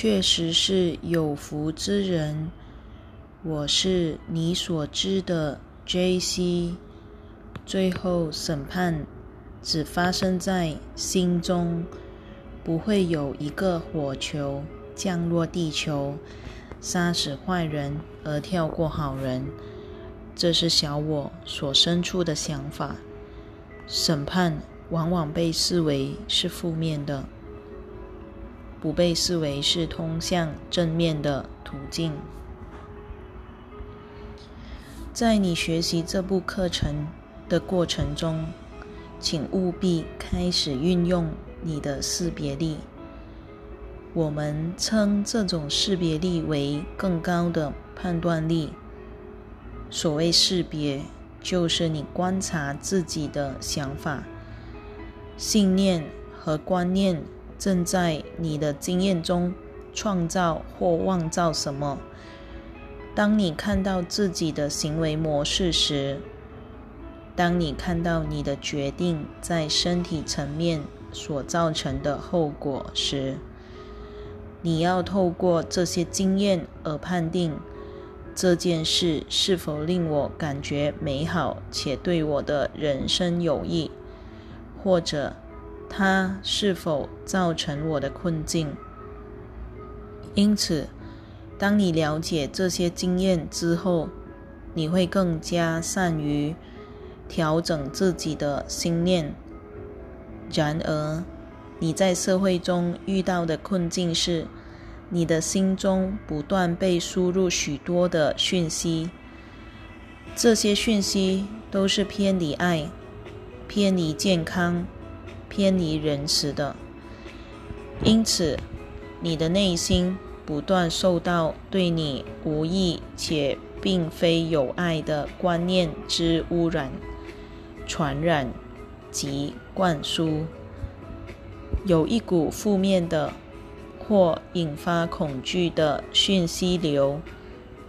确实是有福之人。我是你所知的 J.C。最后审判只发生在心中，不会有一个火球降落地球，杀死坏人而跳过好人。这是小我所生出的想法。审判往往被视为是负面的，不被视为是通向正面的途径。在你学习这部课程。的过程中，请务必开始运用你的识别力。我们称这种识别力为更高的判断力。所谓识别，就是你观察自己的想法、信念和观念正在你的经验中创造或妄造什么。当你看到自己的行为模式时，当你看到你的决定在身体层面所造成的后果时，你要透过这些经验而判定这件事是否令我感觉美好且对我的人生有益，或者它是否造成我的困境。因此，当你了解这些经验之后，你会更加善于。调整自己的心念。然而，你在社会中遇到的困境是，你的心中不断被输入许多的讯息，这些讯息都是偏离爱、偏离健康、偏离仁慈的。因此，你的内心不断受到对你无意且并非有爱的观念之污染。传染及灌输，有一股负面的或引发恐惧的讯息流，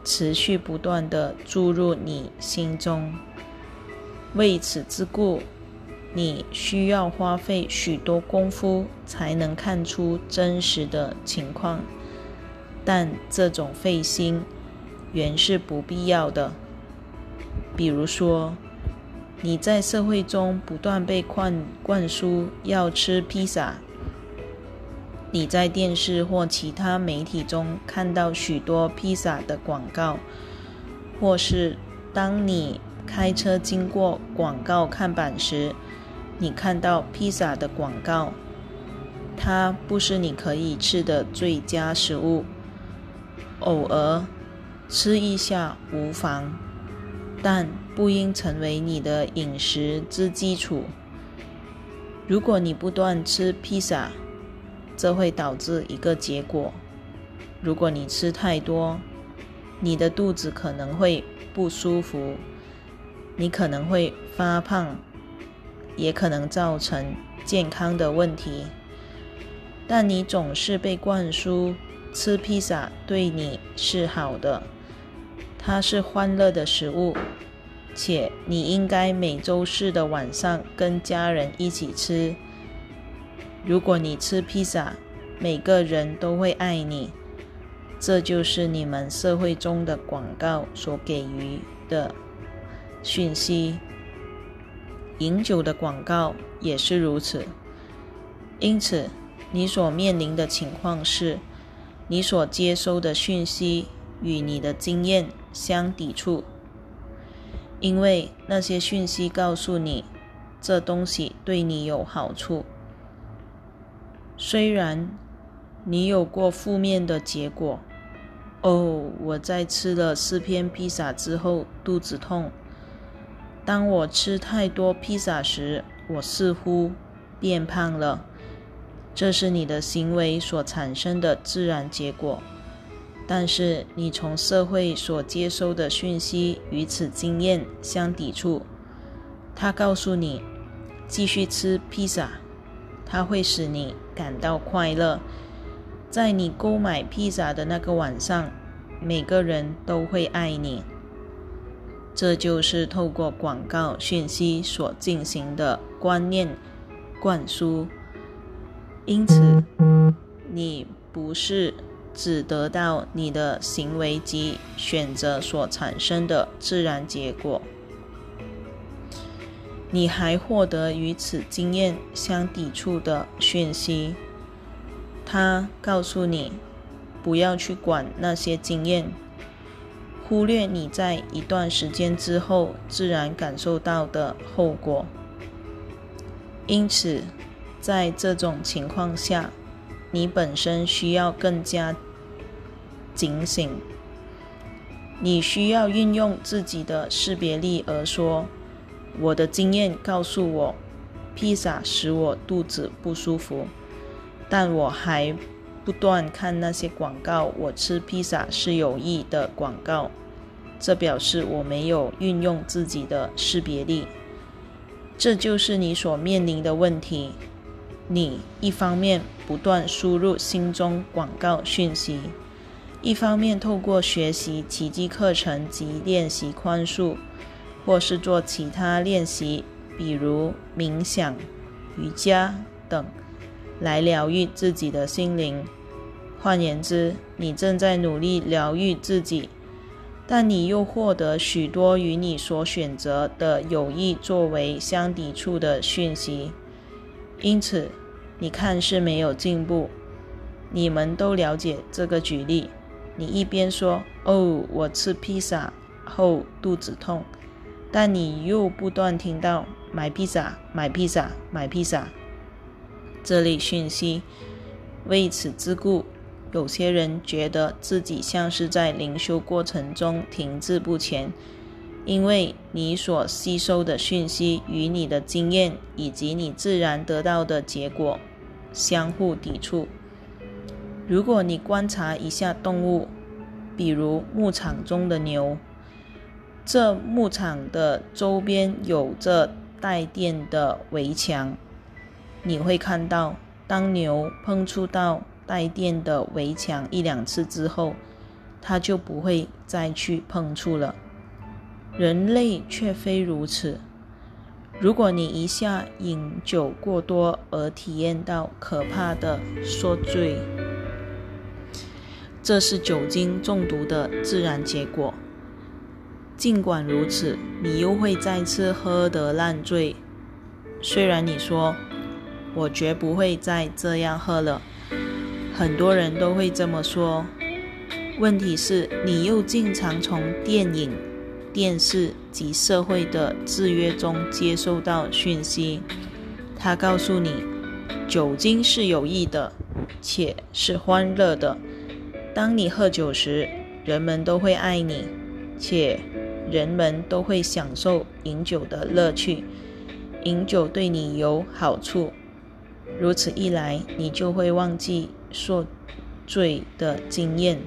持续不断的注入你心中。为此之故，你需要花费许多功夫才能看出真实的情况，但这种费心原是不必要的。比如说。你在社会中不断被灌灌输要吃披萨，你在电视或其他媒体中看到许多披萨的广告，或是当你开车经过广告看板时，你看到披萨的广告，它不是你可以吃的最佳食物，偶尔吃一下无妨。但不应成为你的饮食之基础。如果你不断吃披萨，这会导致一个结果：如果你吃太多，你的肚子可能会不舒服，你可能会发胖，也可能造成健康的问题。但你总是被灌输吃披萨对你是好的。它是欢乐的食物，且你应该每周四的晚上跟家人一起吃。如果你吃披萨，每个人都会爱你。这就是你们社会中的广告所给予的讯息。饮酒的广告也是如此。因此，你所面临的情况是，你所接收的讯息与你的经验。相抵触，因为那些讯息告诉你这东西对你有好处。虽然你有过负面的结果，哦，我在吃了四片披萨之后肚子痛。当我吃太多披萨时，我似乎变胖了。这是你的行为所产生的自然结果。但是你从社会所接收的讯息与此经验相抵触。他告诉你继续吃披萨，它会使你感到快乐。在你购买披萨的那个晚上，每个人都会爱你。这就是透过广告讯息所进行的观念灌输。因此。你不是只得到你的行为及选择所产生的自然结果，你还获得与此经验相抵触的讯息。他告诉你，不要去管那些经验，忽略你在一段时间之后自然感受到的后果。因此，在这种情况下，你本身需要更加警醒。你需要运用自己的识别力而说：“我的经验告诉我，披萨使我肚子不舒服，但我还不断看那些广告，我吃披萨是有益的广告。这表示我没有运用自己的识别力。”这就是你所面临的问题。你一方面不断输入心中广告讯息，一方面透过学习奇迹课程及练习宽恕，或是做其他练习，比如冥想、瑜伽等，来疗愈自己的心灵。换言之，你正在努力疗愈自己。但你又获得许多与你所选择的有意作为相抵触的讯息，因此你看似没有进步。你们都了解这个举例。你一边说“哦，我吃披萨后肚子痛”，但你又不断听到“买披萨，买披萨，买披萨”这类讯息。为此之故。有些人觉得自己像是在灵修过程中停滞不前，因为你所吸收的讯息与你的经验以及你自然得到的结果相互抵触。如果你观察一下动物，比如牧场中的牛，这牧场的周边有着带电的围墙，你会看到，当牛碰触到。带电的围墙一两次之后，它就不会再去碰触了。人类却非如此。如果你一下饮酒过多而体验到可怕的说醉，这是酒精中毒的自然结果。尽管如此，你又会再次喝得烂醉。虽然你说“我绝不会再这样喝了”。很多人都会这么说。问题是，你又经常从电影、电视及社会的制约中接受到讯息。他告诉你，酒精是有益的，且是欢乐的。当你喝酒时，人们都会爱你，且人们都会享受饮酒的乐趣。饮酒对你有好处。如此一来，你就会忘记。受罪的经验，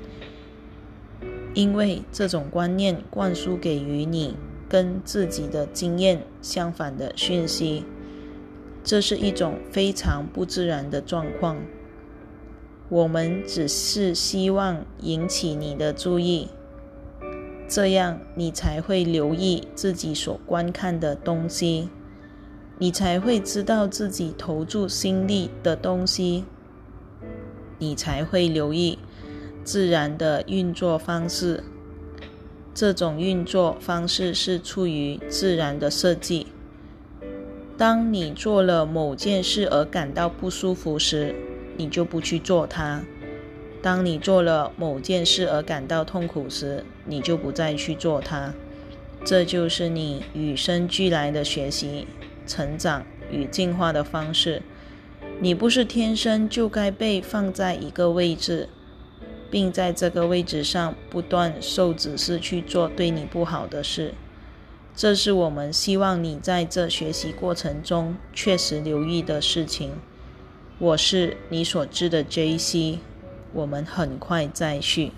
因为这种观念灌输给予你跟自己的经验相反的讯息，这是一种非常不自然的状况。我们只是希望引起你的注意，这样你才会留意自己所观看的东西，你才会知道自己投注心力的东西。你才会留意自然的运作方式。这种运作方式是出于自然的设计。当你做了某件事而感到不舒服时，你就不去做它；当你做了某件事而感到痛苦时，你就不再去做它。这就是你与生俱来的学习、成长与进化的方式。你不是天生就该被放在一个位置，并在这个位置上不断受指示去做对你不好的事。这是我们希望你在这学习过程中确实留意的事情。我是你所知的 J.C.，我们很快再续。